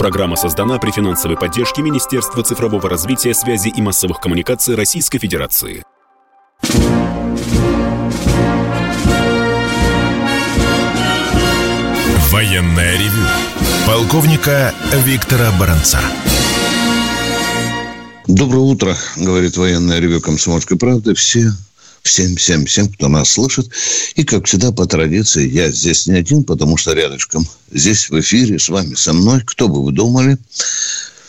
Программа создана при финансовой поддержке Министерства цифрового развития, связи и массовых коммуникаций Российской Федерации. Военная ревю. Полковника Виктора Баранца. Доброе утро, говорит военное ревю «Комсомольской правды». Все всем, всем, всем, кто нас слышит. И, как всегда, по традиции, я здесь не один, потому что рядышком, здесь в эфире с вами, со мной, кто бы вы думали?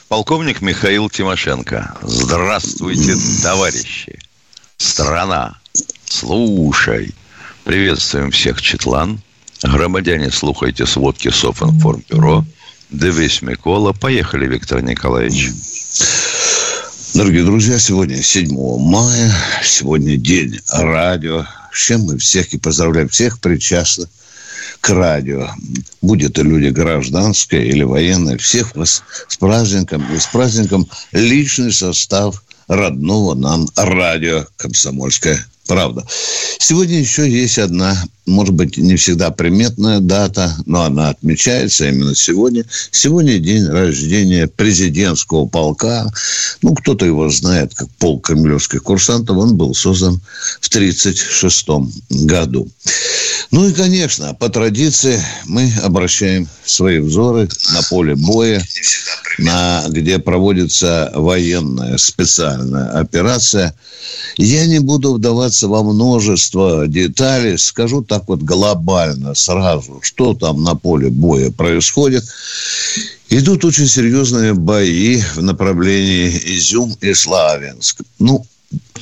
Полковник Михаил Тимошенко. Здравствуйте, товарищи. Страна, слушай. Приветствуем всех, Четлан. Громадяне, слухайте сводки Софинформбюро. Дивись, Микола. Поехали, Виктор Николаевич. Дорогие друзья, сегодня 7 мая, сегодня день радио. С чем мы всех и поздравляем всех причастных к радио. Будет и люди гражданские или военные. Всех вас с праздником. И с праздником личный состав родного нам радио «Комсомольская правда». Сегодня еще есть одна может быть, не всегда приметная дата, но она отмечается именно сегодня. Сегодня день рождения президентского полка. Ну, кто-то его знает как полк кремлевских курсантов. Он был создан в 1936 году. Ну и, конечно, по традиции мы обращаем свои взоры на поле боя, на, где проводится военная специальная операция. Я не буду вдаваться во множество деталей. Скажу так вот глобально сразу, что там на поле боя происходит. Идут очень серьезные бои в направлении Изюм и Славянск. Ну,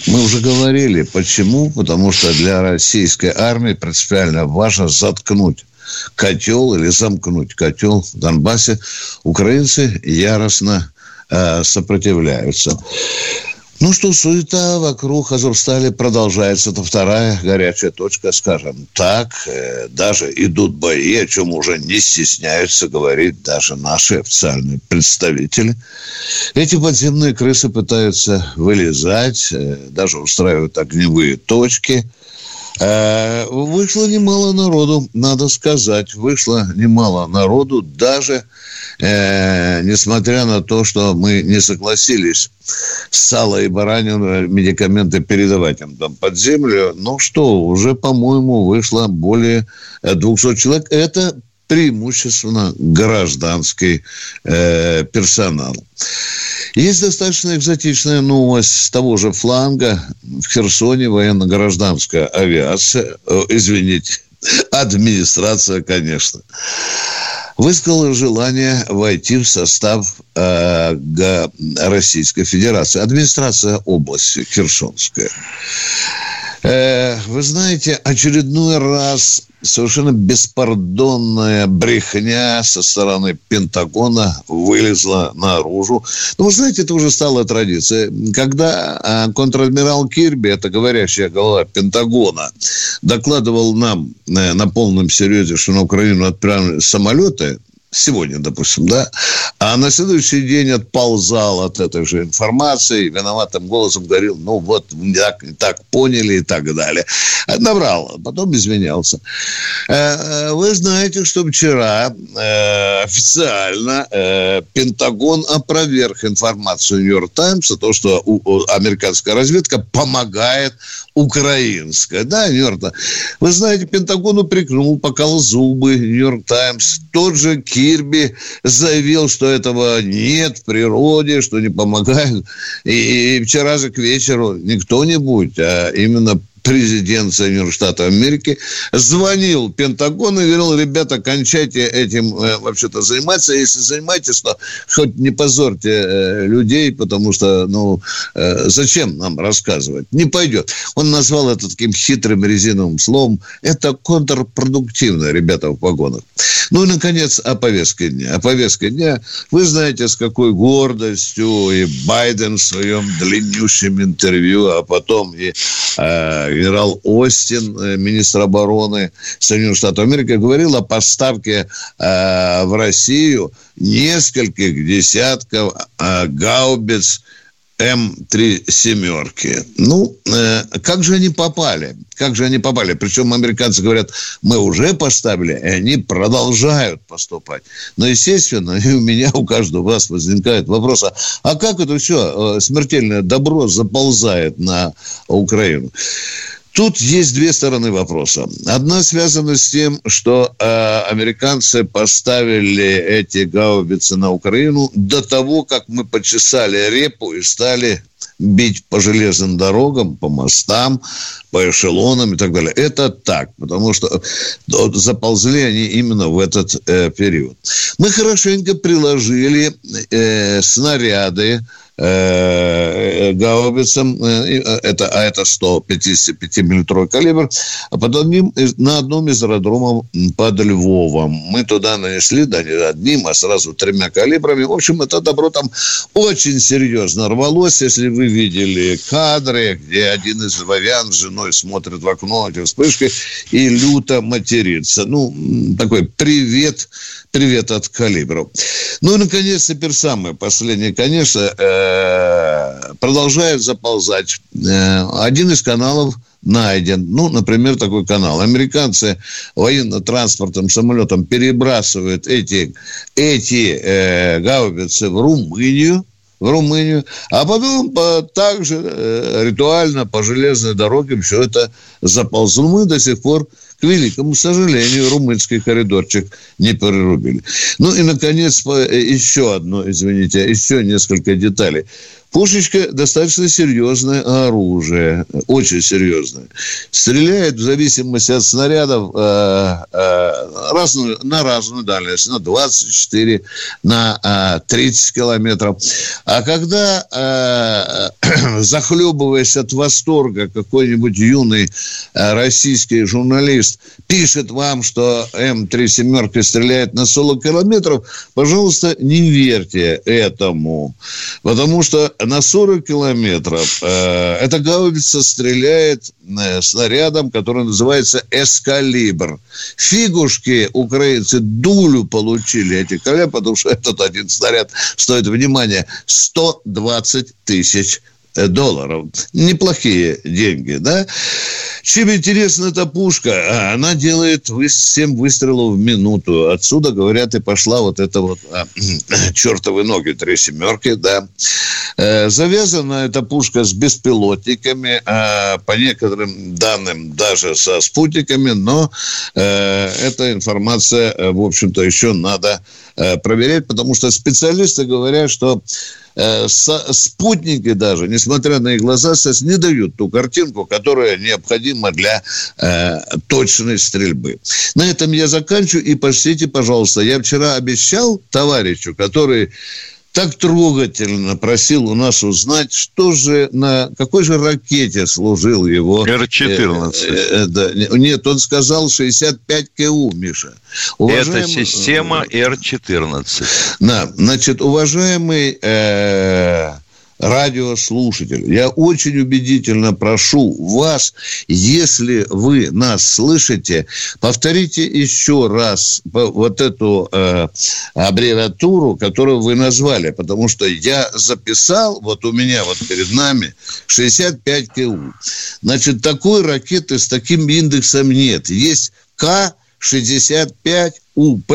мы уже говорили, почему? Потому что для российской армии принципиально важно заткнуть котел или замкнуть котел в Донбассе. Украинцы яростно э, сопротивляются. Ну что, суета вокруг Азовстали продолжается. Это вторая горячая точка, скажем так. Э, даже идут бои, о чем уже не стесняются говорить даже наши официальные представители. Эти подземные крысы пытаются вылезать, э, даже устраивают огневые точки. Э, вышло немало народу, надо сказать. Вышло немало народу, даже э, несмотря на то, что мы не согласились сало и баранину медикаменты передавать им там под землю. Ну что, уже, по-моему, вышло более 200 человек. Это преимущественно гражданский э, персонал. Есть достаточно экзотичная новость с того же фланга. В Херсоне военно-гражданская авиация, э, извините, администрация, конечно, высказала желание войти в состав э, Российской Федерации. Администрация области Херсонская. Э, вы знаете, очередной раз совершенно беспардонная брехня со стороны Пентагона вылезла наружу. Ну, вы знаете, это уже стала традиция. Когда а, контр-адмирал Кирби, это говорящая голова Пентагона, докладывал нам э, на полном серьезе, что на Украину отправлены самолеты, сегодня, допустим, да, а на следующий день отползал от этой же информации, виноватым голосом говорил, ну вот, так, так поняли и так далее. Набрал, потом изменялся. Э, вы знаете, что вчера э, официально э, Пентагон опроверг информацию Нью-Йорк Таймс о том, что американская разведка помогает украинская. Да, Нью-Йорк Вы знаете, Пентагон упрекнул, покал зубы Нью-Йорк Таймс. Тот же Кирби заявил, что этого нет в природе, что не помогает. И, и вчера же к вечеру не кто-нибудь, а именно президент Соединенных Штатов Америки, звонил Пентагону и говорил, ребята, кончайте этим э, вообще-то заниматься. Если занимаетесь, то хоть не позорьте э, людей, потому что, ну, э, зачем нам рассказывать? Не пойдет. Он назвал это таким хитрым резиновым словом. Это контрпродуктивно, ребята в погонах. Ну и, наконец, о повестке дня. О повестке дня. Вы знаете, с какой гордостью и Байден в своем длиннющем интервью, а потом и э, генерал Остин, э, министр обороны Соединенных Штатов Америки, говорил о поставке э, в Россию нескольких десятков э, гаубиц М3 семерки. Ну, э, как же они попали? Как же они попали? Причем американцы говорят, мы уже поставили, и они продолжают поступать. Но, естественно, и у меня, у каждого вас возникает вопрос, а, а как это все э, смертельное добро заползает на Украину? Тут есть две стороны вопроса. Одна связана с тем, что э, американцы поставили эти гаубицы на Украину до того, как мы почесали репу и стали бить по железным дорогам, по мостам, по эшелонам и так далее. Это так, потому что заползли они именно в этот э, период. Мы хорошенько приложили э, снаряды, Э, гаубицам, э, это, а это 155-миллиметровый калибр, а под одним, на одном из аэродромов под Львовом. Мы туда нанесли, да, не одним, а сразу тремя калибрами. В общем, это добро там очень серьезно рвалось. Если вы видели кадры, где один из львовян с женой смотрит в окно эти вспышки и люто матерится. Ну, такой привет Привет от калибров. Ну и, наконец, теперь самое последнее, конечно, э, продолжает заползать. Э, один из каналов найден. Ну, например, такой канал. Американцы военно-транспортным самолетом перебрасывают эти, эти э, гаубицы в Румынию, в Румынию, а потом по, также э, ритуально по железной дороге все это заползло. Мы до сих пор к великому сожалению, румынский коридорчик не прорубили. Ну и, наконец, еще одно, извините, еще несколько деталей. Пушечка достаточно серьезное оружие, очень серьезное. Стреляет в зависимости от снарядов э, э, разную, на разную дальность, на 24, на э, 30 километров. А когда, э, захлебываясь от восторга, какой-нибудь юный э, российский журналист пишет вам, что М3 семерка стреляет на 40 километров, пожалуйста, не верьте этому. Потому что на 40 километров э, эта гаубица стреляет э, снарядом, который называется «Эскалибр». Фигушки украинцы дулю получили эти калибры, потому что этот один снаряд стоит, внимание, 120 тысяч долларов. Неплохие деньги, да? Чем интересна эта пушка? А, она делает 7 выстрелов в минуту. Отсюда, говорят, и пошла вот эта вот а, чертовы ноги, три семерки, да. Э, завязана эта пушка с беспилотниками, а, по некоторым данным даже со спутниками, но э, эта информация, в общем-то, еще надо проверять, потому что специалисты говорят, что Э, спутники даже, несмотря на их глаза, не дают ту картинку, которая необходима для э, точной стрельбы. На этом я заканчиваю. И пошлите, пожалуйста, я вчера обещал товарищу, который так трогательно просил у нас узнать, что же на какой же ракете служил его... Р-14. Э, э, да, нет, он сказал 65 КУ, Миша. Уважаемый, Это система Р-14. Да, значит, уважаемый... Э, радиослушатель, я очень убедительно прошу вас, если вы нас слышите, повторите еще раз вот эту э, аббревиатуру, которую вы назвали, потому что я записал, вот у меня вот перед нами 65 КУ. Значит, такой ракеты с таким индексом нет. Есть К-65 УП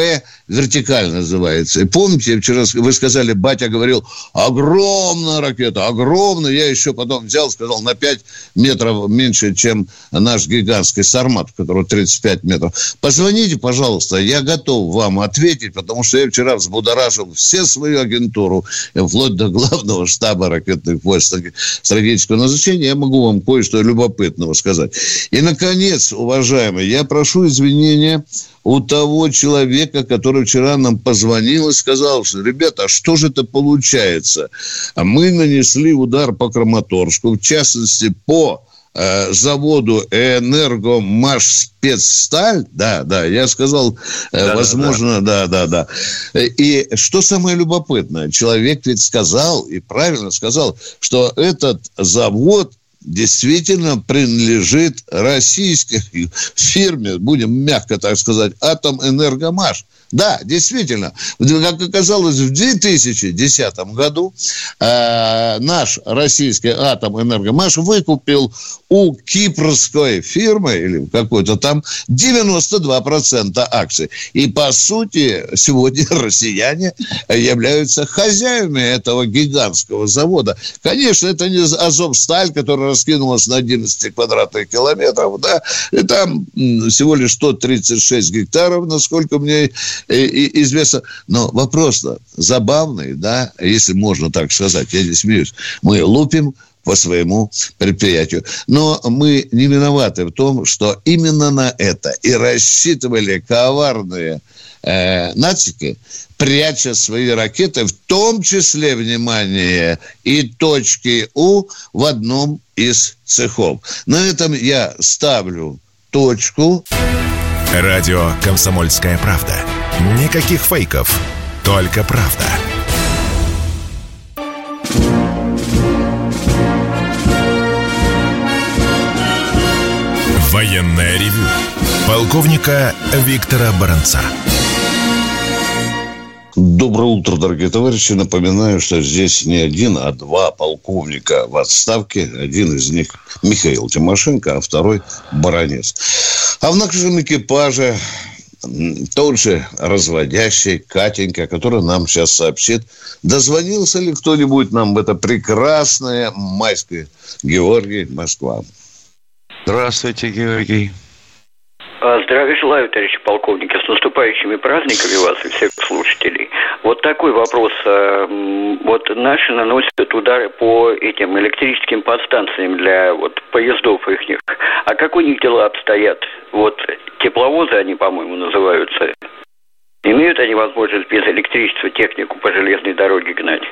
вертикаль называется. И помните, вчера вы сказали, батя говорил, огромная ракета, огромная. Я еще потом взял, сказал, на 5 метров меньше, чем наш гигантский Сармат, у которого 35 метров. Позвоните, пожалуйста, я готов вам ответить, потому что я вчера взбудоражил все свою агентуру, вплоть до главного штаба ракетных войск стратегического назначения. Я могу вам кое-что любопытного сказать. И, наконец, уважаемые, я прошу извинения у того человека, который вчера нам позвонил и сказал, что, ребята, а что же это получается? А мы нанесли удар по Краматорску, в частности, по э, заводу «Энергомаш спецсталь», да, да, я сказал, э, да, возможно, да. да, да, да. И что самое любопытное, человек ведь сказал, и правильно сказал, что этот завод действительно принадлежит российской фирме, будем мягко так сказать, Атом Энергомаш. Да, действительно. Как оказалось, в 2010 году э, наш российский атом энергомаш выкупил у кипрской фирмы или какой-то там 92% акций. И, по сути, сегодня россияне являются хозяевами этого гигантского завода. Конечно, это не Азовсталь, которая раскинулась на 11 квадратных километров, да, и там всего лишь 136 гектаров, насколько мне известно. Но вопрос-то забавный, да, если можно так сказать, я не смеюсь. Мы лупим по своему предприятию. Но мы не виноваты в том, что именно на это и рассчитывали коварные э, нацики, пряча свои ракеты, в том числе, внимание, и точки У в одном из цехов. На этом я ставлю точку. Радио «Комсомольская правда». Никаких фейков, только правда. Военная ревю. Полковника Виктора Баранца. Доброе утро, дорогие товарищи. Напоминаю, что здесь не один, а два полковника в отставке. Один из них Михаил Тимошенко, а второй Баранец. А в нашем экипаже тот же разводящий Катенька, который нам сейчас сообщит, дозвонился ли кто-нибудь нам в это прекрасное майское Георгий, Москва. Здравствуйте, Георгий. А, здравия желаю, товарищи полковники, с наступающими праздниками вас и всех слушателей. Вот такой вопрос. А, вот наши наносят удары по этим электрическим подстанциям для вот поездов их. А как у них дела обстоят? Вот тепловозы они, по-моему, называются. Имеют они возможность без электричества технику по железной дороге гнать?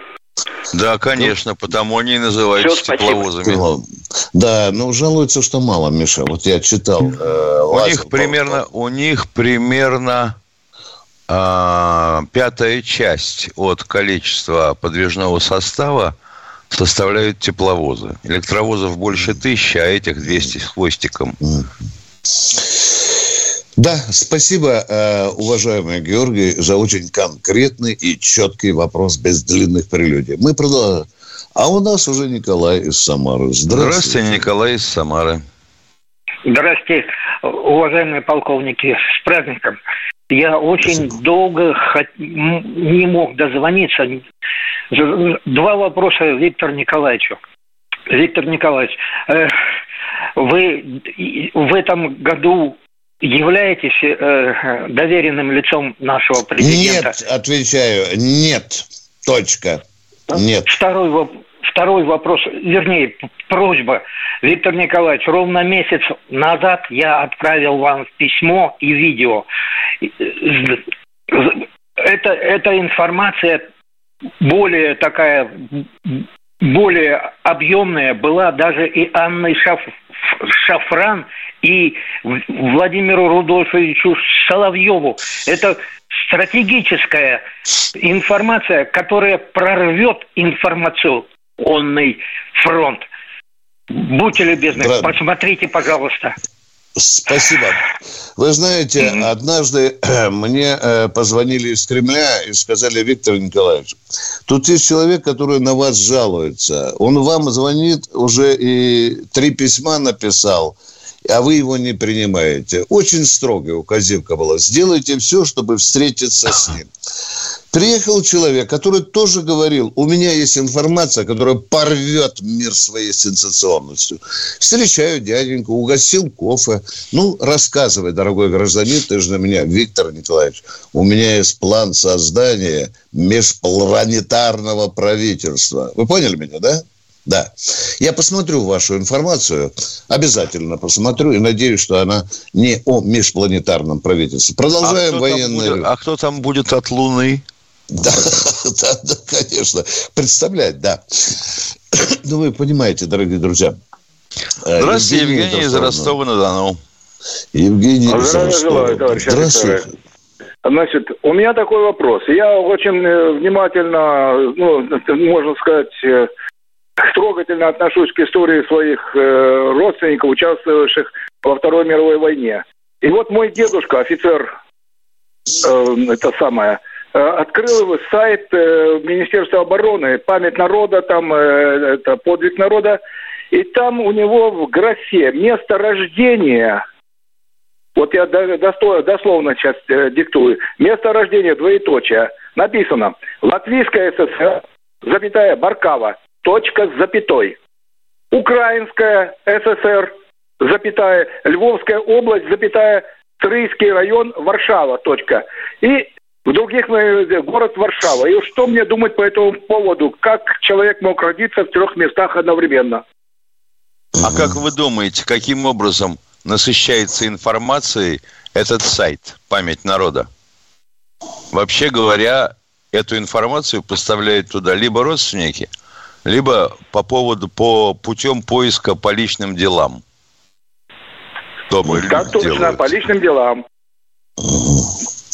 Да, конечно, потому они и называются Все, тепловозами. Да, но жалуются, что мало, Миша. Вот я читал. Э, у них примерно, у них примерно э, пятая часть от количества подвижного состава составляют тепловозы. Электровозов больше тысячи, а этих 200 с хвостиком. Да, спасибо, э, уважаемый Георгий, за очень конкретный и четкий вопрос без длинных прелюдий. Мы продолжаем. А у нас уже Николай из Самары. Здравствуйте. Здравствуйте, Николай из Самары. Здравствуйте, уважаемые полковники, с праздником. Я очень Спасибо. долго не мог дозвониться. Два вопроса Виктору Николаевичу. Виктор Николаевич, э, вы в этом году являетесь э, доверенным лицом нашего президента? Нет, отвечаю, нет. Точка. Нет. Второй, второй вопрос, вернее, просьба. Виктор Николаевич, ровно месяц назад я отправил вам письмо и видео. Это, эта информация более такая, более объемная была даже и Анной Шаф, Шафран и Владимиру Рудольфовичу Соловьеву. Это стратегическая информация, которая прорвет информационный фронт. Будьте любезны, посмотрите, пожалуйста. Спасибо. Вы знаете, однажды мне э, позвонили из Кремля и сказали, Виктор Николаевич, тут есть человек, который на вас жалуется. Он вам звонит, уже и три письма написал, а вы его не принимаете. Очень строгая указивка была. Сделайте все, чтобы встретиться с ним. Приехал человек, который тоже говорил, у меня есть информация, которая порвет мир своей сенсационностью. Встречаю дяденьку, угостил кофе. Ну, рассказывай, дорогой гражданин, ты же на меня, Виктор Николаевич, у меня есть план создания межпланетарного правительства. Вы поняли меня, да? Да. Я посмотрю вашу информацию, обязательно посмотрю, и надеюсь, что она не о межпланетарном правительстве. Продолжаем а военные... А кто там будет от Луны? Да, да, да, конечно. Представлять, да. Ну, вы понимаете, дорогие друзья. Э, Здравствуйте, Евгений, Евгений из Ростова-на-Дону. Евгений Здравия желаю, товарищ Здравствуйте. Значит, у меня такой вопрос. Я очень э, внимательно, ну, можно сказать, э, трогательно отношусь к истории своих э, родственников, участвовавших во Второй мировой войне. И вот мой дедушка, офицер, э, это самое, открыл сайт э, Министерства обороны, память народа, там, э, это подвиг народа, и там у него в графе место рождения, вот я дословно сейчас э, диктую, место рождения, двоеточие, написано. Латвийская ССР, запятая, Баркава, точка с запятой. Украинская ССР, запятая, Львовская область, запятая, Трийский район, Варшава, точка. И в других э, город Варшава. И что мне думать по этому поводу? Как человек мог родиться в трех местах одновременно? А как вы думаете, каким образом насыщается информацией этот сайт «Память народа»? Вообще говоря, эту информацию поставляют туда либо родственники, либо по поводу, по путем поиска по личным делам. Дома так точно, делают. по личным делам.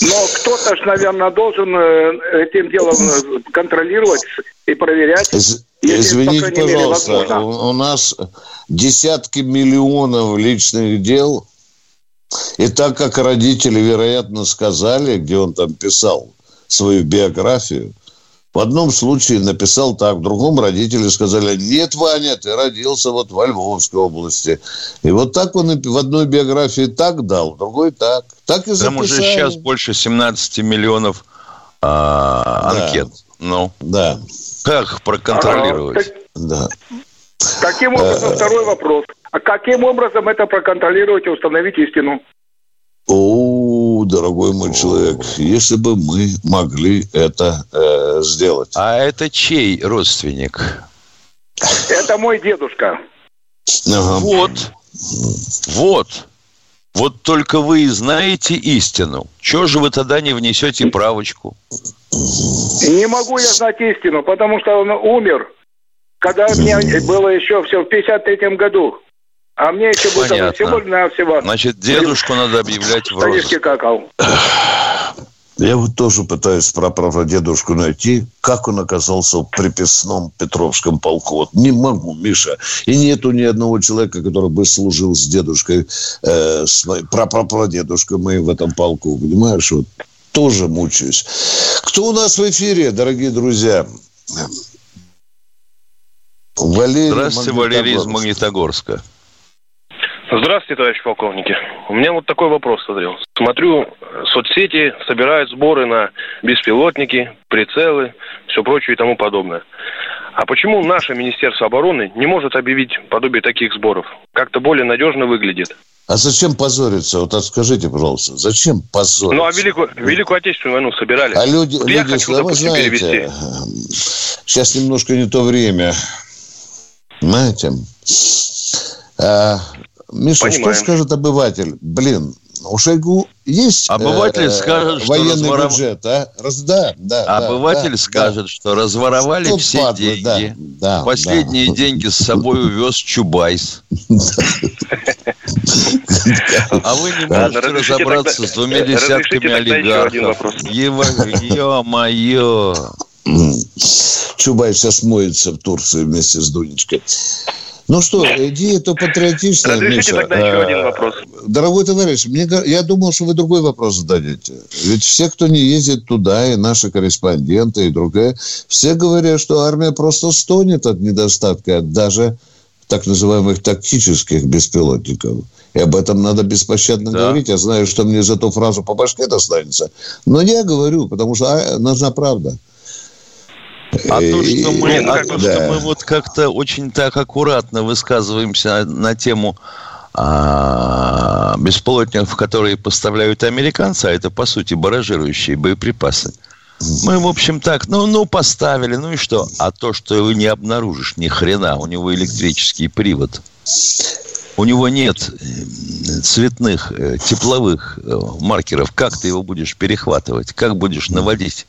Но кто-то же, наверное, должен э, этим делом э, контролировать и проверять. Из, извините, пожалуйста, мере, у, у нас десятки миллионов личных дел, и так как родители, вероятно, сказали, где он там писал свою биографию, в одном случае написал так, в другом родители сказали, нет, Ваня, ты родился вот во Львовской области. И вот так он в одной биографии так дал, в другой так. Так и Там уже сейчас больше 17 миллионов а, анкет. Да. Ну, да. Как проконтролировать? А, да. Каким образом, второй вопрос. А каким образом это проконтролировать и установить истину? О, дорогой мой человек, если бы мы могли это э, сделать. А это чей родственник? Это мой дедушка. Ага. Вот. Вот. Вот только вы и знаете истину. Чего же вы тогда не внесете правочку? Не могу я знать истину, потому что он умер, когда мне было еще все в 53-м году. А мне еще будет Понятно. всего навсего. Значит, дедушку надо объявлять в розыск. какал. Я вот тоже пытаюсь про дедушку найти, как он оказался в приписном Петровском полку. Вот не могу, Миша. И нету ни одного человека, который бы служил с дедушкой, э, с прапрапрадедушкой моим в этом полку. Понимаешь, вот тоже мучаюсь. Кто у нас в эфире, дорогие друзья? Валерий Здравствуйте, Валерий из Магнитогорска. Здравствуйте, товарищ полковники. У меня вот такой вопрос созрел. Смотрю, соцсети собирают сборы на беспилотники, прицелы, все прочее и тому подобное. А почему наше Министерство обороны не может объявить подобие таких сборов? Как-то более надежно выглядит. А зачем позориться? Вот скажите, пожалуйста, зачем позориться? Ну, а Великую, Великую Отечественную войну собирали. А люди, вот люди хочу, допустим, знаете, перевести. сейчас немножко не то время. Знаете, а, Миша, Понимаем. что скажет обыватель? Блин, у Шойгу есть обыватель э, скажет, военный что разворов... бюджет, а? Раз, да, да, обыватель да, скажет, да. что разворовали что все падло, деньги. Да, да, Последние да. деньги с собой увез Чубайс. А вы не можете разобраться с двумя десятками олигархов. Ё-моё! Чубайс сейчас моется в Турции вместе с Дунечкой. Ну что, идея-то патриотичная, Разрешите Миша. тогда еще один вопрос. Дорогой товарищ, мне, я думал, что вы другой вопрос зададите. Ведь все, кто не ездит туда, и наши корреспонденты, и другие, все говорят, что армия просто стонет от недостатка, даже так называемых тактических беспилотников. И об этом надо беспощадно да. говорить. Я знаю, что мне за эту фразу по башке достанется. Но я говорю, потому что а, нужна правда. А то, что мы, а то, да. что мы вот как-то очень так аккуратно высказываемся на тему а, беспилотников, которые поставляют американцы, а это, по сути, баражирующие боеприпасы. Мы, в общем, так, ну, ну, поставили, ну и что? А то, что его не обнаружишь, ни хрена, у него электрический привод. У него нет э, цветных, э, тепловых э, маркеров. Как ты его будешь перехватывать? Как будешь наводить?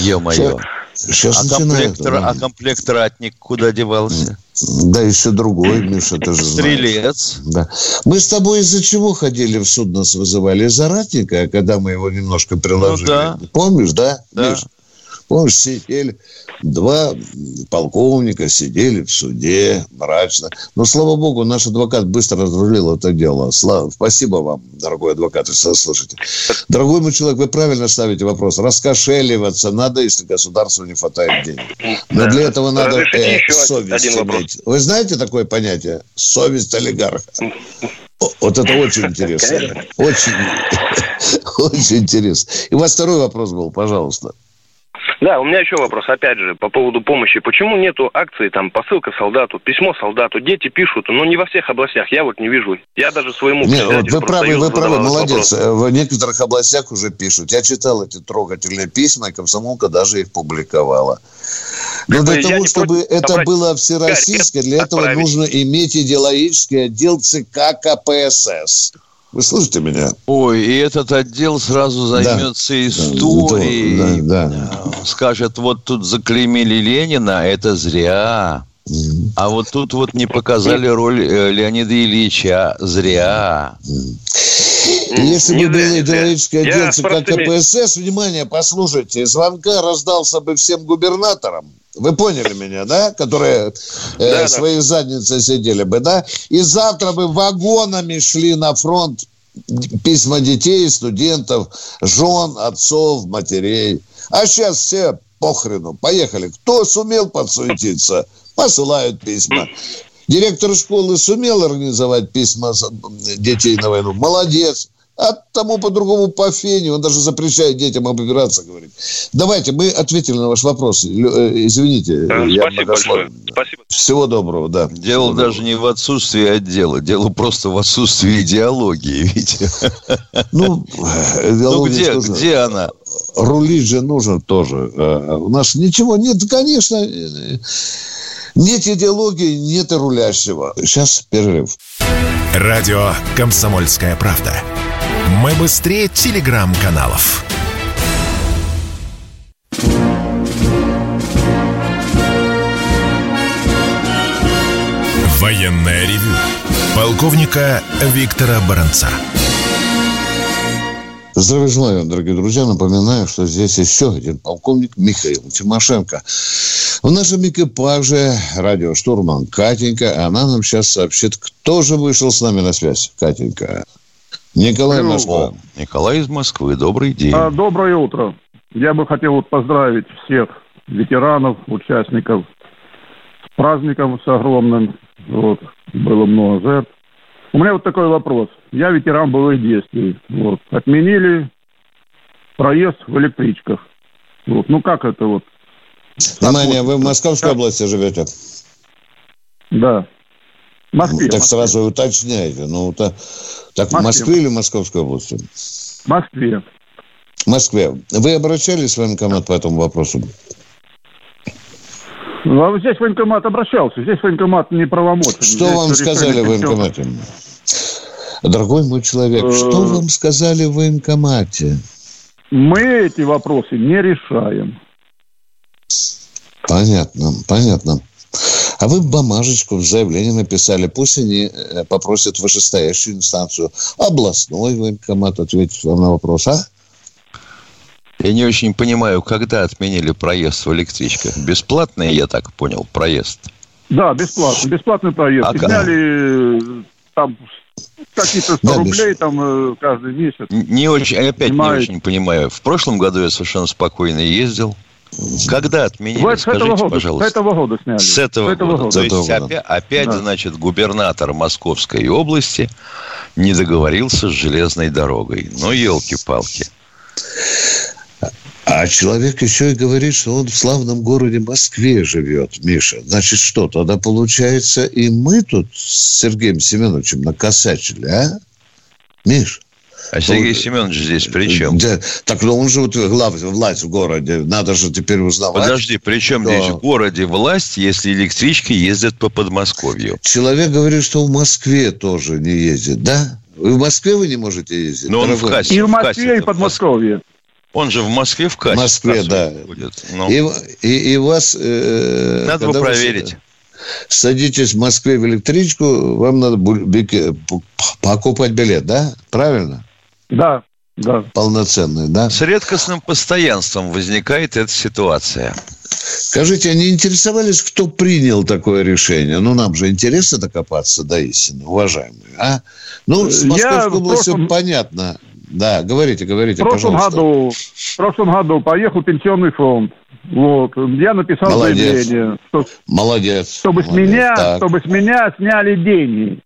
Ё-моё. Сейчас а, комплектор, а комплектратник куда девался? Да, еще другой, Миша, ты же Стрелец. Да. Мы с тобой из-за чего ходили в суд, нас вызывали? Из-за ратника, когда мы его немножко приложили. Ну, да. Помнишь, да, да. Миша? Помнишь, сидели, два полковника сидели в суде мрачно. Но, слава богу, наш адвокат быстро разрулил это дело. Слава, спасибо вам, дорогой адвокат, если слышите. Дорогой мой человек, вы правильно ставите вопрос. Раскошеливаться надо, если государству не хватает денег. Но для этого надо э, совесть иметь. Вы знаете такое понятие? Совесть олигарха. Вот это очень интересно. Очень, очень интересно. И у вас второй вопрос был, пожалуйста. Да, у меня еще вопрос, опять же, по поводу помощи. Почему нету акции, там, посылка солдату, письмо солдату? Дети пишут, но не во всех областях, я вот не вижу. Я даже своему Нет, вот вы правы, вы правы, молодец. Вопрос. В некоторых областях уже пишут. Я читал эти трогательные письма, и комсомолка даже их публиковала. Но для я того, чтобы это было всероссийское, для этого отправить. нужно иметь идеологический отдел ЦК КПСС. Вы слышите меня? Ой, и этот отдел сразу займется да. историей. Да, да, да. Скажет, вот тут заклеймили Ленина, это зря. А вот тут вот не показали роль э, Леонида Ильича. Зря. Если бы был идеологический отдел ЦК КПСС, внимание, послушайте, звонка раздался бы всем губернаторам, вы поняли меня, да? Которые э, да, свои да. задницы сидели бы, да? И завтра бы вагонами шли на фронт письма детей, студентов, жен, отцов, матерей. А сейчас все похрену. Поехали. Кто сумел подсуетиться, посылают письма. Директор школы сумел организовать письма детей на войну. Молодец. А тому по-другому по фене. Он даже запрещает детям обыграться, говорит. Давайте, мы ответили на ваш вопрос. Э, извините. Да, я спасибо большое. Спасибо. Всего доброго, да. Дело Всего даже доброго. не в отсутствии отдела. Дело просто в отсутствии идеологии, видите. Ну, ну где, где она? Рулить же нужно тоже. Э, у нас ничего нет, конечно. Нет идеологии, нет и рулящего. Сейчас перерыв. Радио «Комсомольская правда». Мы быстрее телеграм-каналов. Военная ревю. Полковника Виктора Баранца. Здравия желаю, дорогие друзья. Напоминаю, что здесь еще один полковник Михаил Тимошенко. В нашем экипаже радиоштурман Катенька. Она нам сейчас сообщит, кто же вышел с нами на связь. Катенька. Николай Москва. Николай из Москвы. Добрый день. А, доброе утро. Я бы хотел вот поздравить всех ветеранов, участников с праздником с огромным. Вот. Было много жертв. У меня вот такой вопрос. Я ветеран боевых действий. Вот. Отменили проезд в электричках. Вот. Ну как это вот? Внимание, вы в Московской области живете? Да. В Москве. Так Москве. сразу уточняйте. Ну, так, так в Москве или Московской области? В Москве. В Москве. Вы обращались в военкомат по этому вопросу? Ну, а здесь военкомат обращался. Здесь военкомат не правомочен. Что здесь вам сказали в военкомате? Дорогой мой человек, что э, вам сказали в военкомате? Мы эти вопросы не решаем. Понятно, понятно. А вы бумажечку в заявлении написали, пусть они э, попросят вышестоящую инстанцию, областной военкомат ответить вам на вопрос, а? Я не очень понимаю, когда отменили проезд в электричках. Бесплатный, я так понял, проезд? Да, бесплатный. Бесплатный проезд. А, Сняли э, там какие-то 100 да, рублей там э, каждый месяц. Не очень, опять Снимают. не очень понимаю. В прошлом году я совершенно спокойно ездил. Когда отменили? Вот Скажите, этого года, пожалуйста. С этого года сняли. С этого, с этого года. года. То есть года. опять, опять да. значит, губернатор Московской области не договорился с железной дорогой. Ну, елки-палки. А человек еще и говорит, что он в славном городе Москве живет, Миша. Значит, что, тогда получается и мы тут с Сергеем Семеновичем накосячили, а? Миш? А Сергей Семенович здесь при чем? Да, так ну он же вот глав, власть в городе. Надо же теперь узнавать. Подожди, при чем да. здесь в городе власть, если электрички ездят по Подмосковью? Человек говорит, что в Москве тоже не ездит, да? Вы в Москве вы не можете ездить? Но он в кассе. И в Москве, и в Подмосковье. Он же в Москве в кассе. В Москве, да. Будет. Ну. И, и, и вас... Э, Надо бы проверить. Садитесь в Москве в электричку, вам надо покупать билет, да? Правильно? Да. да. полноценный, да? С редкостным постоянством возникает эта ситуация. Скажите, они интересовались, кто принял такое решение? Ну, нам же интересно докопаться до истины, уважаемые. А? Ну, с Московской областью прошлом... понятно. Да, говорите, говорите, в прошлом пожалуйста. Году, в прошлом году поехал пенсионный фонд. Вот. Я написал Молодец. заявление. Что, Молодец. Чтобы, Молодец. С меня, чтобы с меня сняли деньги.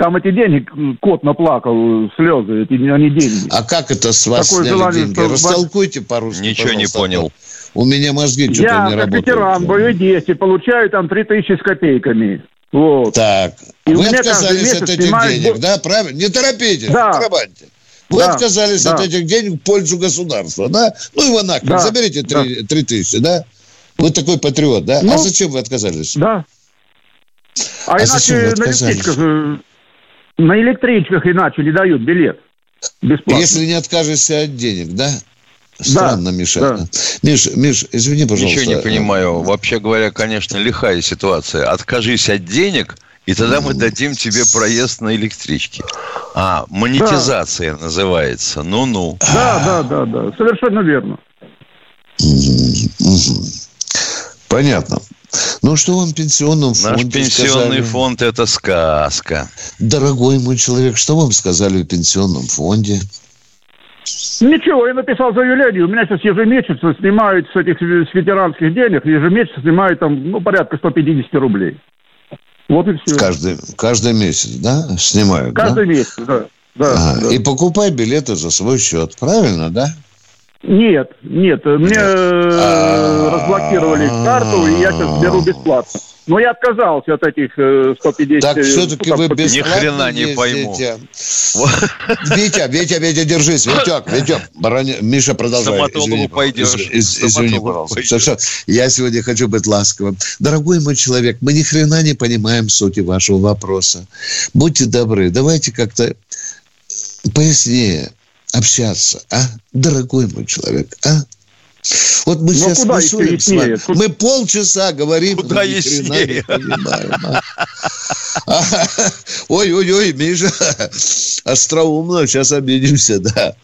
Там эти деньги, кот наплакал, слезы, эти, они деньги. А как это с вас Такое сняли желание, деньги? что- Растолкуйте по-русски, Ничего не пожалуйста. понял. У меня мозги что-то Я, не работают. ветеран боевой действий, получаю там 3000 с копейками. Вот. Так, И вы отказались от этих снимают денег, да, правильно? Не торопитесь, Да. не. Вы Да, отказались да. от этих денег в пользу государства, да? Ну, его нахрен, Да, заберите три три тысячи, да? Вы такой патриот, да? Ну, а зачем вы отказались? Да. А, А зачем вы иначе на отказались? На электричках иначе не дают билет. Бесплатно. Если не откажешься от денег, да? Странно, Миша. да. Миш, Миш, извини, пожалуйста. Ничего не понимаю. Вообще говоря, конечно, лихая ситуация. Откажись от денег, и тогда мы дадим тебе проезд на электричке. А, монетизация называется. Ну-ну. Да, да, да, да. Совершенно верно. Понятно. Ну, что вам в пенсионном Наш фонде пенсионный сказали? фонд – это сказка. Дорогой мой человек, что вам сказали в пенсионном фонде? Ничего, я написал заявление. У меня сейчас ежемесячно снимают с этих с ветеранских денег, ежемесячно снимают там, ну, порядка 150 рублей. Вот и все. Каждый, каждый месяц, да, снимают, да? Каждый месяц, да. да, Ага, да. И покупай билеты за свой счет, правильно, да? Нет, нет, мне э, разблокировали карту, и я сейчас беру бесплатно. Но я отказался от этих э, 150... Так э, все-таки ну, вы бесплатно Ни хрена не пойму. Витя, Витя, Витя, держись. Витек, Витек. Миша, продолжай. Стоматологу Извини, пойдешь. из- из- Извини, пожалуйста. Я сегодня хочу быть ласковым. Дорогой мой человек, мы ни хрена не понимаем сути вашего вопроса. Будьте добры, давайте как-то пояснее общаться, а? Дорогой мой человек, а? Вот мы Ну, сейчас мусолим с вами. Тут- Мы полчаса говорим, Куда но ни хрена не яснее? понимаем, а. А, Ой-ой-ой, Миша, остроумно, сейчас обидимся, да.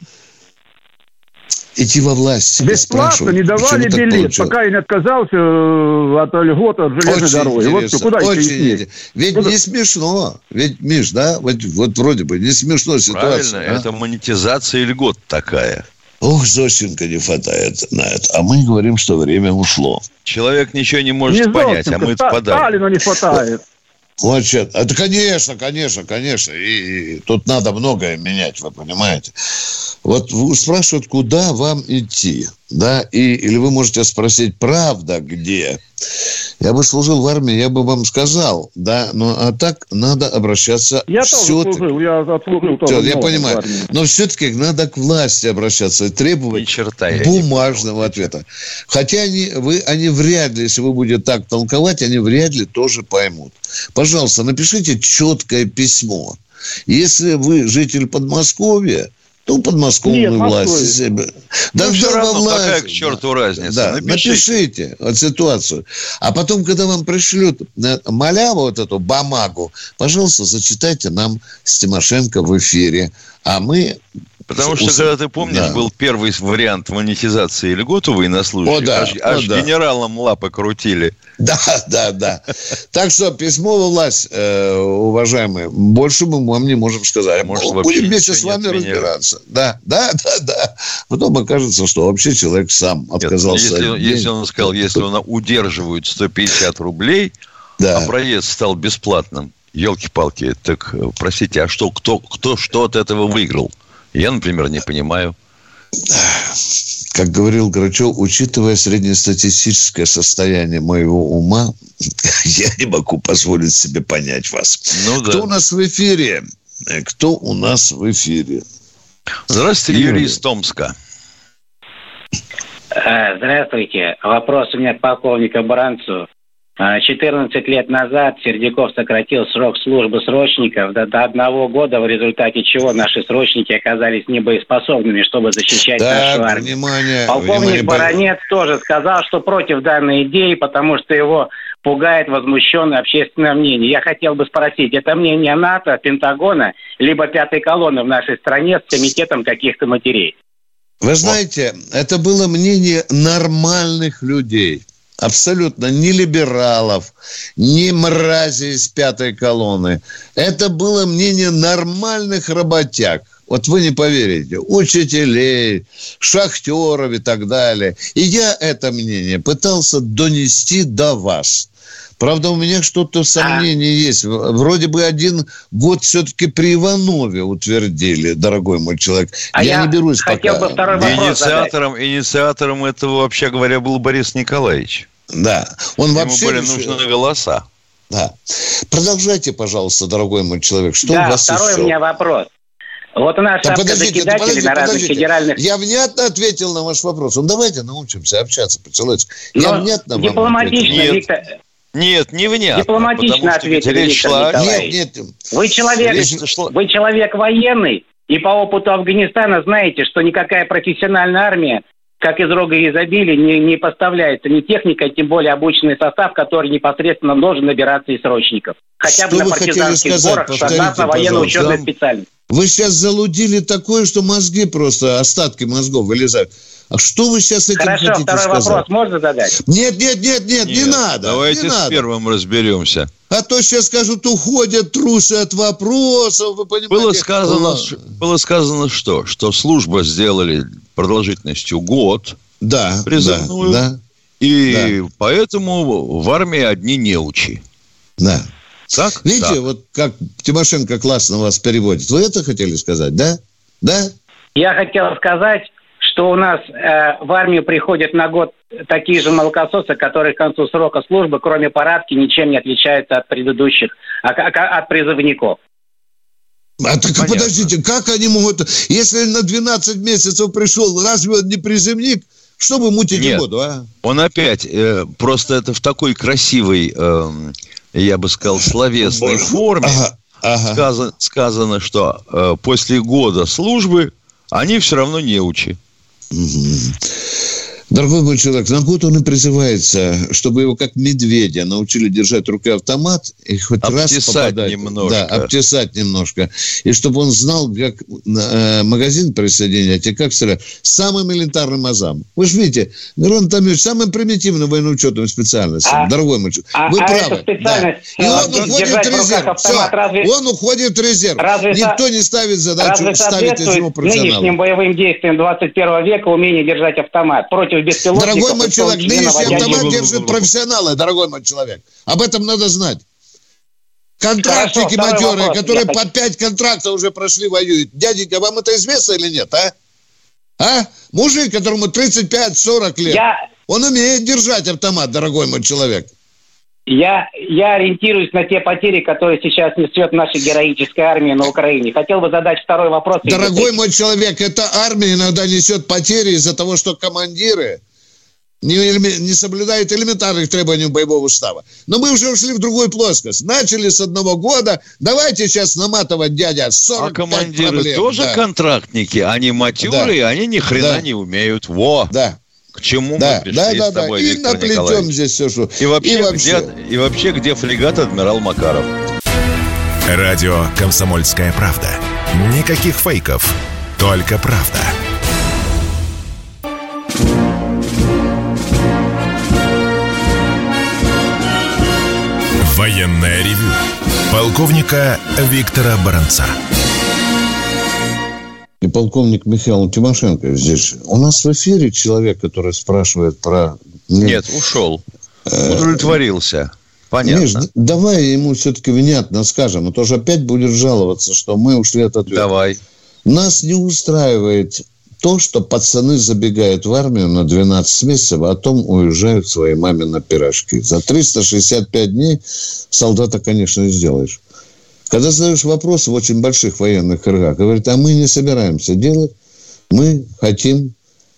Идти во власть. Бесплатно не давали билет, получилось? пока я не отказался э, от льгот от железной Очень дороги. Вот интересно, куда очень идти. Ведь Ну, не смешно. Ведь, Миш, да, вот, вот вроде бы не смешно ситуация. Правильно, а? это монетизация льгот такая. Ох, Зощенко не хватает на это. А мы говорим, что время ушло. Человек ничего не может Не понять, а Зощенко, мы Ста- подарок. Сталину не хватает. Вот что. Это, конечно, конечно, конечно. И, и тут надо многое менять, вы понимаете. Вот спрашивают, куда вам идти, да, и, или вы можете спросить, правда, где? Я бы служил в армии, я бы вам сказал, да, но а так надо обращаться Я тоже всё-таки- служил, я отслужил тоже. Всё, я понимаю. Но все-таки надо к власти обращаться и требовать черта бумажного ответа. Хотя они, вы, они вряд ли, если вы будете так толковать, они вряд ли тоже поймут. Пожалуйста, напишите четкое письмо. Если вы житель Подмосковья, то подмосковную Нет, власть. Себе- Да Ну, во равно, власть. какая к черту разница? Да, Напишите. напишите вот ситуацию. А потом, когда вам пришлют э, маляву, вот эту бумагу, пожалуйста, зачитайте нам с Тимошенко в эфире. А мы... Потому что, когда ты помнишь, Да. был первый вариант монетизации льгот у военнослужащих, О, да, аж, о, аж да. генералам лапы крутили. Да, да, да. Так что письмо во власть, э, уважаемые, больше мы вам не можем сказать. Может, Мы Будем вместе с вами разбираться. Да, да, да, да. Потом окажется, что вообще человек сам Нет, отказался. если, от если денег. он сказал, если он удерживают 150 рублей, Да. а проезд стал бесплатным, елки-палки, так, э, простите, а что, кто, кто что от этого выиграл? Я, например, не понимаю. как говорил Грачев, учитывая среднестатистическое состояние моего ума, я не могу позволить себе понять вас. Ну Кто у да. нас в эфире? Э, Кто у нас в эфире? Здравствуйте, Юрий. Юрий из Томска. Э, Здравствуйте. Вопрос у меня к полковнику Баранцу. Э, 14 лет назад Сердюков сократил срок службы срочников до, до одного года, в результате чего наши срочники оказались небоеспособными, чтобы защищать нашу Так, армию. внимание, Полковник внимание. Баранец тоже сказал, что против данной идеи, потому что его пугает возмущенное общественное мнение. Я хотел бы спросить, это мнение НАТО, Пентагона, либо пятой колонны в нашей стране с комитетом каких-то матерей? Вы знаете, это было мнение нормальных людей. Абсолютно не либералов, не мрази из пятой колонны. Это было мнение нормальных работяг. Вот вы не поверите, учителей, шахтеров и так далее. И я это мнение пытался донести до вас. Правда, у меня что-то сомнение а... есть. Вроде бы один год все-таки при Иванове утвердили, дорогой мой человек. А я, я не берусь хотел пока. Бы второй инициатором, задать. инициатором этого, вообще говоря, был Борис Николаевич. Да. Он Ему вообще были нужны голоса. Да. Продолжайте, пожалуйста, дорогой мой человек. Что да, у вас второй еще? у меня вопрос. Вот у нас да подождите, да подождите, на разных подождите. федеральных... Я внятно ответил на ваш вопрос. Ну, давайте научимся общаться по-человечески. Я Но внятно дипломатично, вам Виктор... Нет, не внятно. Дипломатично ответили, речь шла... Нет, нет. Вы человек, речь шла... вы человек военный, и по опыту Афганистана знаете, что никакая профессиональная армия как из рога изобилия, не, не поставляется ни техника, тем более обученный состав, который непосредственно должен набираться из срочников. Хотя что бы на партизанских сборах, согласно военно-учетной специальности. Вы сейчас залудили такое, что мозги просто, остатки мозгов вылезают. А что вы сейчас этим Хорошо, хотите второй сказать? вопрос можно задать? Нет, нет, нет, нет, нет не надо. Давайте не с надо. первым разберемся. А то сейчас скажут, уходят трусы от вопросов, вы понимаете? Было сказано, было сказано что? Что служба сделали продолжительностью год. Да, призывную, да, да. И да. поэтому в армии одни неучи. Да. Так? Видите, так. вот как Тимошенко классно вас переводит. Вы это хотели сказать, да? Да? Я хотел сказать, что у нас э, в армию приходят на год такие же молокососы, которые к концу срока службы, кроме парадки, ничем не отличаются от предыдущих, от, от призывников. А так Понятно. подождите, как они могут... Если на 12 месяцев пришел, разве он не призывник? Что вы мутите Нет, воду, а? он опять, э, просто это в такой красивой, э, я бы сказал, словесной форме ага, ага. Сказано, сказано, что э, после года службы они все равно не учи. Uhum. Дорогой мой человек, на год он и призывается, чтобы его как медведя научили держать в руке автомат и хоть обтесать раз попадать. немножко. Да, обтесать немножко. И чтобы он знал, как э, магазин присоединять и как стрелять. Самым элементарным азам. Вы же видите, Мирон Тамирович, самым примитивным военно-учетным специальностью. А, Дорогой мой человек. А, Вы а правы. Да. И он уходит в резерв. Все. Разве, он уходит в резерв. Разве Никто не ставит задачу ставить из него профессионала. нынешним боевым действиям 21 века умение держать автомат против беспилотников. Дорогой мой человек, нынешний автомат держит профессионалы, дорогой мой человек. Об этом надо знать. Контрактники матерые, которые по пять контрактов уже прошли, воюют. Дяденька, вам это известно или нет, а? А? Мужик, которому 35-40 лет, Я... он умеет держать автомат, дорогой мой человек. Я, я ориентируюсь на те потери, которые сейчас несет наша героическая армия на Украине. Хотел бы задать второй вопрос. Дорогой мой человек, эта армия иногда несет потери из-за того, что командиры не, не соблюдают элементарных требований боевого устава. Но мы уже ушли в другую плоскость. Начали с одного года. Давайте сейчас наматывать, дядя, 45 А командиры проблем. тоже да. контрактники? Они матерые, да. они ни хрена да. не умеют. Во! Да. К чему да, мы пришли да, да, с тобой, да. И Виктор наплетем Николаевич? здесь все, что... И вообще, и вообще. Где, и вообще, где фрегат адмирал Макаров? Радио «Комсомольская правда». Никаких фейков, только правда. Военное ревю полковника Виктора Баранца. И полковник Михаил Тимошенко здесь. У нас в эфире человек, который спрашивает про... Нет, ушел. Удовлетворился. Понятно. Миш, давай ему все-таки внятно скажем, а то же опять будет жаловаться, что мы ушли от ответа. Давай. Нас не устраивает то, что пацаны забегают в армию на 12 месяцев, а потом уезжают своей маме на пирожки. За 365 дней солдата, конечно, не сделаешь. Когда задаешь вопрос в очень больших военных кругах, говорит, а мы не собираемся делать, мы хотим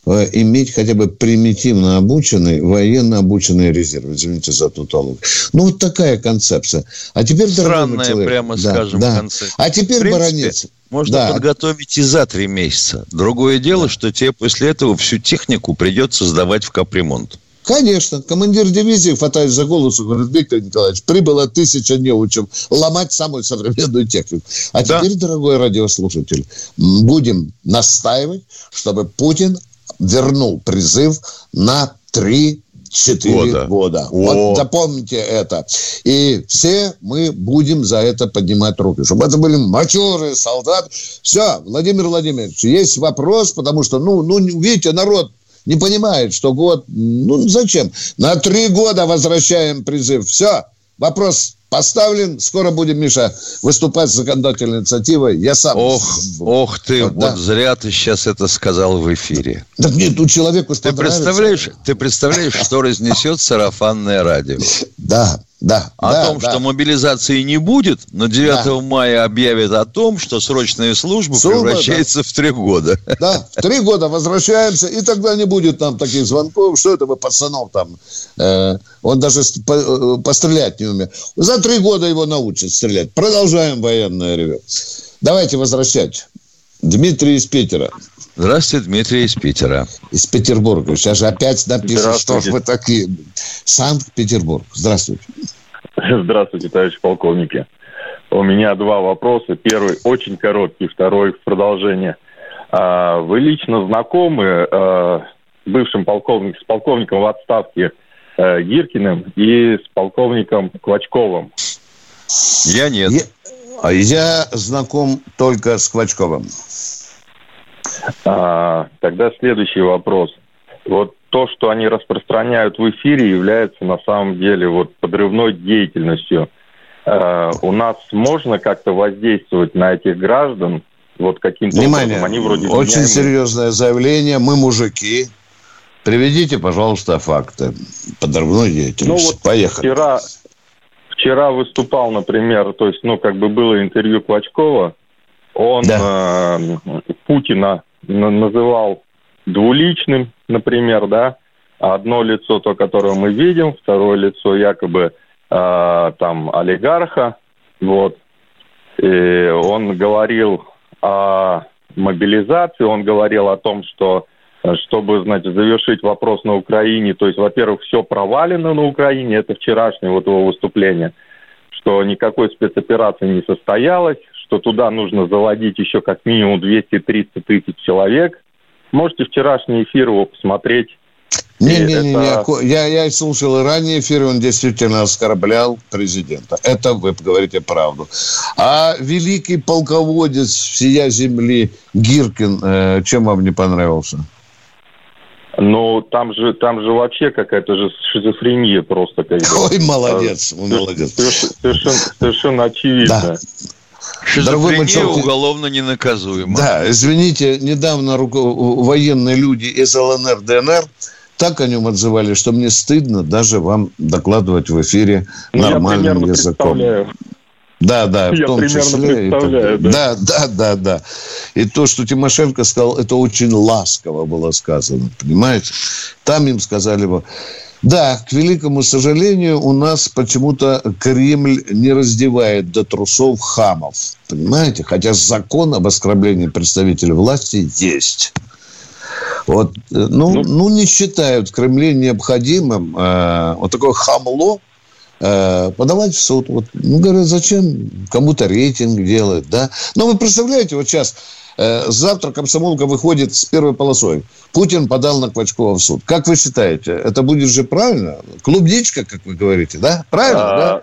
э, иметь хотя бы примитивно обученный, военно обученный резерв. Извините за тутологию. Ну, вот такая концепция. А теперь, Странная, человек, прямо да, скажем, да. концепция. А теперь, В принципе, баронец, Можно да. подготовить и за три месяца. Другое дело, что тебе после этого всю технику придется сдавать в капремонт. Конечно, командир дивизии, хватает за голос, говорит, Виктор Николаевич, прибыло тысяча неучим ломать самую современную технику. А да. теперь, дорогой радиослушатель, будем настаивать, чтобы Путин вернул призыв на три Четыре года. года. Вот запомните это. И все мы будем за это поднимать руки. Чтобы это были матерые солдаты. Все, Владимир Владимирович, есть вопрос, потому что, ну, ну видите, народ не понимает, что год... Ну, зачем? На три года возвращаем призыв. Все, вопрос поставлен. Скоро будем, Миша, выступать с законодательной инициативой. Я сам... Ох, ох ты, вот, да. зря ты сейчас это сказал в эфире. Так нет, у человека ты представляешь, ты представляешь, что разнесет сарафанное радио? Да, да. О да, том, да. что мобилизации не будет, но 9 да. мая объявят о том, что срочная служба Служба, превращается да. в три года. Да, в три года возвращаемся, и тогда не будет там таких звонков, что это вы пацанов там. Э, он даже по, э, пострелять не умеет. За три года его научат стрелять. Продолжаем военное ревю. Давайте возвращать. Дмитрий из Питера. Здравствуйте, Дмитрий из Питера. Из Петербурга. Сейчас же опять напишут, что вы такие. Санкт-Петербург. Здравствуйте. Здравствуйте, товарищ полковники. У меня два вопроса. Первый очень короткий, второй в продолжение. А, вы лично знакомы а, с бывшим полковником, с полковником в отставке а, Гиркиным и с полковником Клочковым? Я нет. Я, а я знаком только с Клочковым. А, тогда следующий вопрос. Вот то, что они распространяют в эфире, является на самом деле вот подрывной деятельностью. А, у нас можно как-то воздействовать на этих граждан? Вот каким-то Внимание, образом? Они вроде очень меняемые. серьезное заявление. Мы мужики. Приведите, пожалуйста, факты подрывной деятельности. Ну, вот Поехали. Вчера, вчера выступал, например, то есть, ну, как бы было интервью Клочкова, он да. э, Путина называл двуличным, например, да, одно лицо, то, которое мы видим, второе лицо якобы э, там олигарха, вот. И он говорил о мобилизации, он говорил о том, что чтобы, значит, завершить вопрос на Украине, то есть, во-первых, все провалено на Украине, это вчерашнее вот его выступление, что никакой спецоперации не состоялось, что туда нужно заводить еще как минимум 200-300 тысяч человек. Можете вчерашний эфир его посмотреть. Не, не, не, это... я, я слушал и ранее эфир, он действительно оскорблял президента. Это вы говорите правду. А великий полководец всея земли Гиркин, э, чем вам не понравился? Ну, там же, там же вообще какая-то же шизофрения просто. Как Ой, молодец, а, молодец. Совершенно, совершенно очевидно. Да. Шизофрения Дорогой уголовно ненаказуема. Да, извините, недавно руко... военные люди из ЛНР, ДНР так о нем отзывали, что мне стыдно даже вам докладывать в эфире ну, нормальным я языком. Да, да, в я том числе. Это, да. да, да, да, да. И то, что Тимошенко сказал, это очень ласково было сказано, понимаете? Там им сказали бы, да, к великому сожалению, у нас почему-то Кремль не раздевает до трусов хамов. Понимаете? Хотя закон об оскорблении представителей власти есть. Вот, э, ну, ну, ну не считают в Кремле необходимым э, вот такое хамло э, подавать в суд. Вот, ну, говорят, зачем кому-то рейтинг делать, да? Но вы представляете, вот сейчас завтра комсомолка выходит с первой полосой. Путин подал на Клочкова в суд. Как вы считаете, это будет же правильно? Клубничка, как вы говорите, да? Правильно, а, да?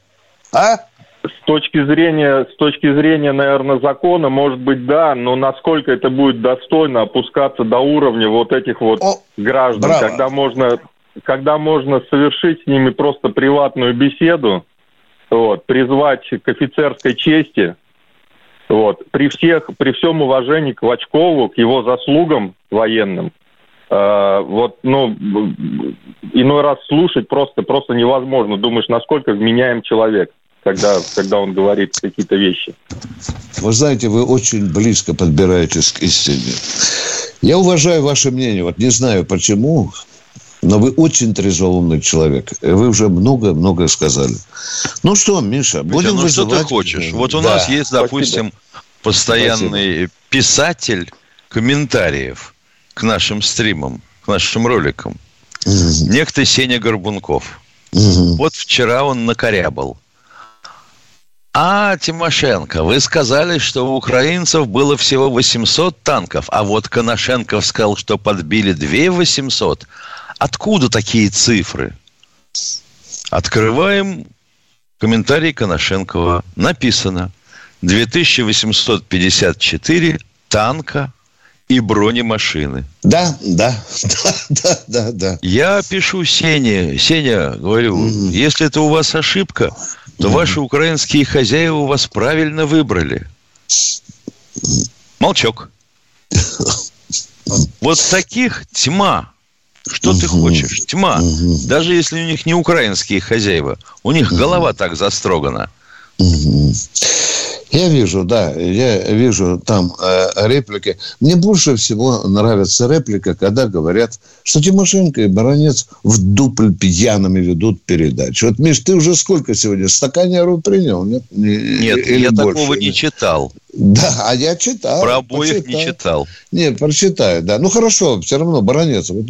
А? С точки зрения, с точки зрения, наверное, закона, может быть, да, но насколько это будет достойно опускаться до уровня вот этих вот О, граждан, браво. когда можно, когда можно совершить с ними просто приватную беседу, вот, призвать к офицерской чести, вот. При, всех, при всем уважении к Вачкову, к его заслугам военным, э, вот, ну, иной раз слушать просто, просто невозможно. Думаешь, насколько вменяем человек, когда, когда он говорит какие-то вещи. Вы знаете, вы очень близко подбираетесь к истине. Я уважаю ваше мнение. Вот не знаю почему, но вы очень трезвоумный человек. Вы уже много-много сказали. Ну что, Миша, Митя, будем ну вызывать... что ты хочешь? Вот у да. нас есть, допустим, постоянный Спасибо. писатель комментариев к нашим стримам, к нашим роликам. Угу. Некто Сеня Горбунков. Угу. Вот вчера он накорябал. А, Тимошенко, вы сказали, что у украинцев было всего 800 танков, а вот Коношенков сказал, что подбили 2 800. Откуда такие цифры? Открываем комментарий Коношенкова. Написано 2854 танка и бронемашины. Да, да, да, да, да, да. Я пишу Сене, Сеня, говорю, mm. если это у вас ошибка, то ваши украинские хозяева вас правильно выбрали. Молчок. Вот таких тьма. Что ты хочешь? Тьма. Даже если у них не украинские хозяева. У них голова так застрогана. Я вижу, да, я вижу там э, реплики. Мне больше всего нравится реплика, когда говорят, что Тимошенко и Баранец в дупль пьяными ведут передачу. Вот, Миш, ты уже сколько сегодня? Стаканеру принял? Нет, нет Или я больше? такого не читал. Да, а я читал. Про обоих почитаю. не читал. Нет, прочитаю, да. Ну, хорошо, все равно, Баранец. Вот,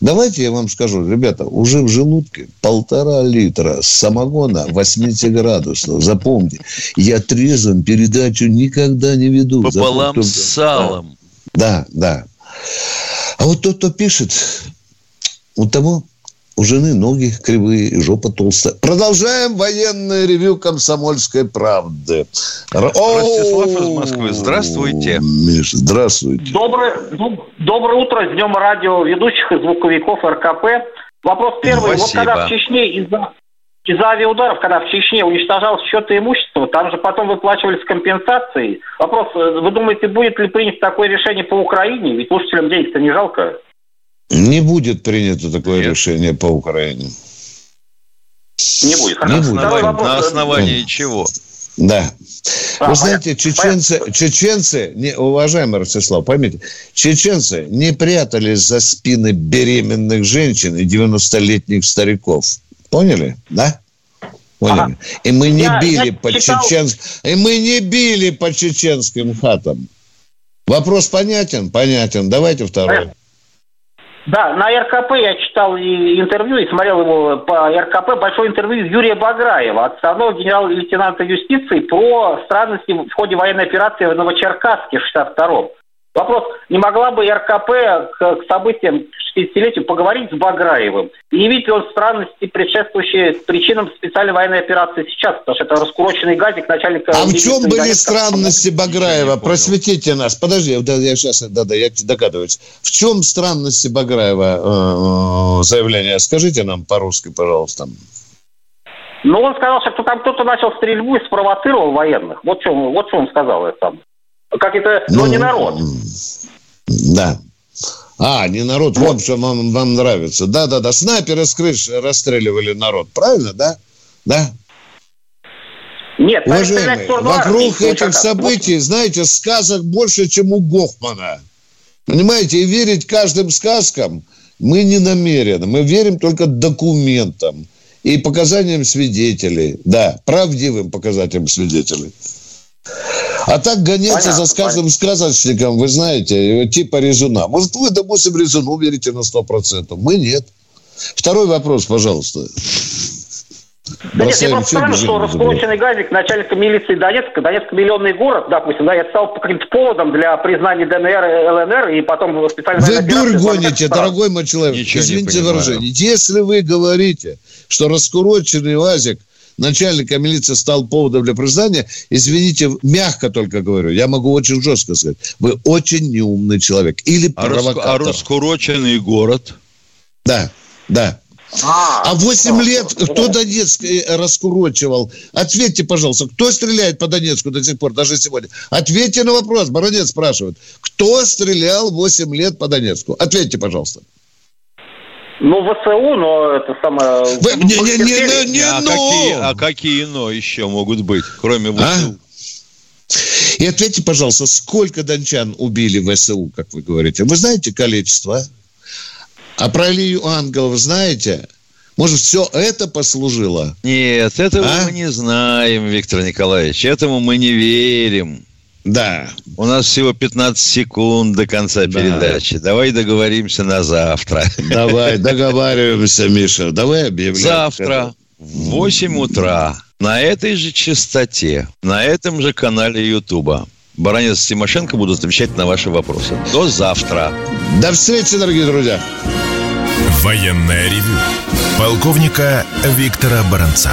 давайте я вам скажу, ребята, уже в желудке полтора литра самогона 80 градусов. Запомните, я трезвым передачу никогда не веду. Пополам Запомните. с салом. Да, да. А вот тот, кто пишет, у того у жены ноги кривые и жопа толстая. Продолжаем военное ревю «Комсомольской правды». Ростислав из Москвы, здравствуйте. Миш, здравствуйте. Доброе, доброе утро, с Днем радио ведущих и звуковиков РКП. Вопрос первый. Спасибо. Вот когда в Чечне из-за из-за авиаударов, когда в Чечне уничтожалось счеты имущества, там же потом выплачивались компенсации. Вопрос, э, вы думаете, будет ли принято такое решение по Украине? Ведь слушателям денег-то не жалко. Не будет принято такое Нет. решение по Украине. Не будет. Не будет. На основании чего? Да. А, Вы знаете, чеченцы, понятно. чеченцы, не, уважаемый Ростислав, поймите, чеченцы не прятались за спины беременных женщин и 90-летних стариков. Поняли? Да? Поняли? Ага. И мы не я, били я по читал... чеченским, и мы не били по чеченским хатам. Вопрос понятен? Понятен. Давайте второй. Да, на РКП я читал и интервью и смотрел его по РКП большое интервью Юрия Баграева, отставного генерал-лейтенанта юстиции, про странности в ходе военной операции в Новочеркасске в 62-м. Вопрос, не могла бы РКП к, к событиям 60-летию поговорить с Баграевым? И не видит ли он странности, предшествующие причинам специальной военной операции сейчас? Потому что это раскуроченный газик начальника... А в чем были Донецка, странности Баграева? Просветите нас. Подожди, да, я сейчас, да-да, я догадываюсь. В чем странности Баграева э, заявления? Скажите нам по-русски, пожалуйста. Ну, он сказал, что там кто-то начал стрельбу и спровоцировал военных. Вот что, вот что он сказал это. Как это, но ну, не народ. Да. А, не народ, вот, вот что вам, вам нравится. Да-да-да, снайперы с крыш расстреливали народ, правильно, да? Да? Нет, Уважаемые, вокруг этих событий, знаете, сказок больше, чем у Гофмана. Понимаете, и верить каждым сказкам мы не намерены. Мы верим только документам и показаниям свидетелей. Да, правдивым показателям свидетелей. А так гоняться понятно, за каждым понятно. сказочником, вы знаете, типа резуна. Может, вы, допустим, резуну верите на 100%. Мы нет. Второй вопрос, пожалуйста. Да нет, я просто странно, что раскрученный газик начальника милиции Донецка, Донецк миллионный город, допустим, да, это стал каким-то поводом для признания ДНР и ЛНР, и потом специально... Вы дурь гоните, дорогой мой человек, Ничего извините выражение. Если вы говорите, что раскуроченный УАЗик начальника милиции стал поводом для признания, извините, мягко только говорю, я могу очень жестко сказать, вы очень неумный человек. Или а провокатор. А раскуроченный город? Да, да. А, а 8 да, лет кто Донецк э, раскурочивал? Ответьте, пожалуйста, кто стреляет по Донецку до сих пор, даже сегодня? Ответьте на вопрос, Баронец спрашивает. Кто стрелял 8 лет по Донецку? Ответьте, пожалуйста. Ну, ВСУ, но это самое... Вы, не, не, не, не, не, а, но. Какие, а какие но еще могут быть, кроме ВСУ? А? И ответьте, пожалуйста, сколько дончан убили ВСУ, как вы говорите? Вы знаете количество? А про Илью Ангелов знаете? Может, все это послужило? Нет, этого а? мы не знаем, Виктор Николаевич. Этому мы не верим. Да. У нас всего 15 секунд до конца да. передачи. Давай договоримся на завтра. Давай, договариваемся, Миша. Давай объявляем. Завтра в 8 утра на этой же частоте, на этом же канале Ютуба Баранец Тимошенко будут отвечать на ваши вопросы. До завтра. До встречи, дорогие друзья. Военная ревю. Полковника Виктора Баранца.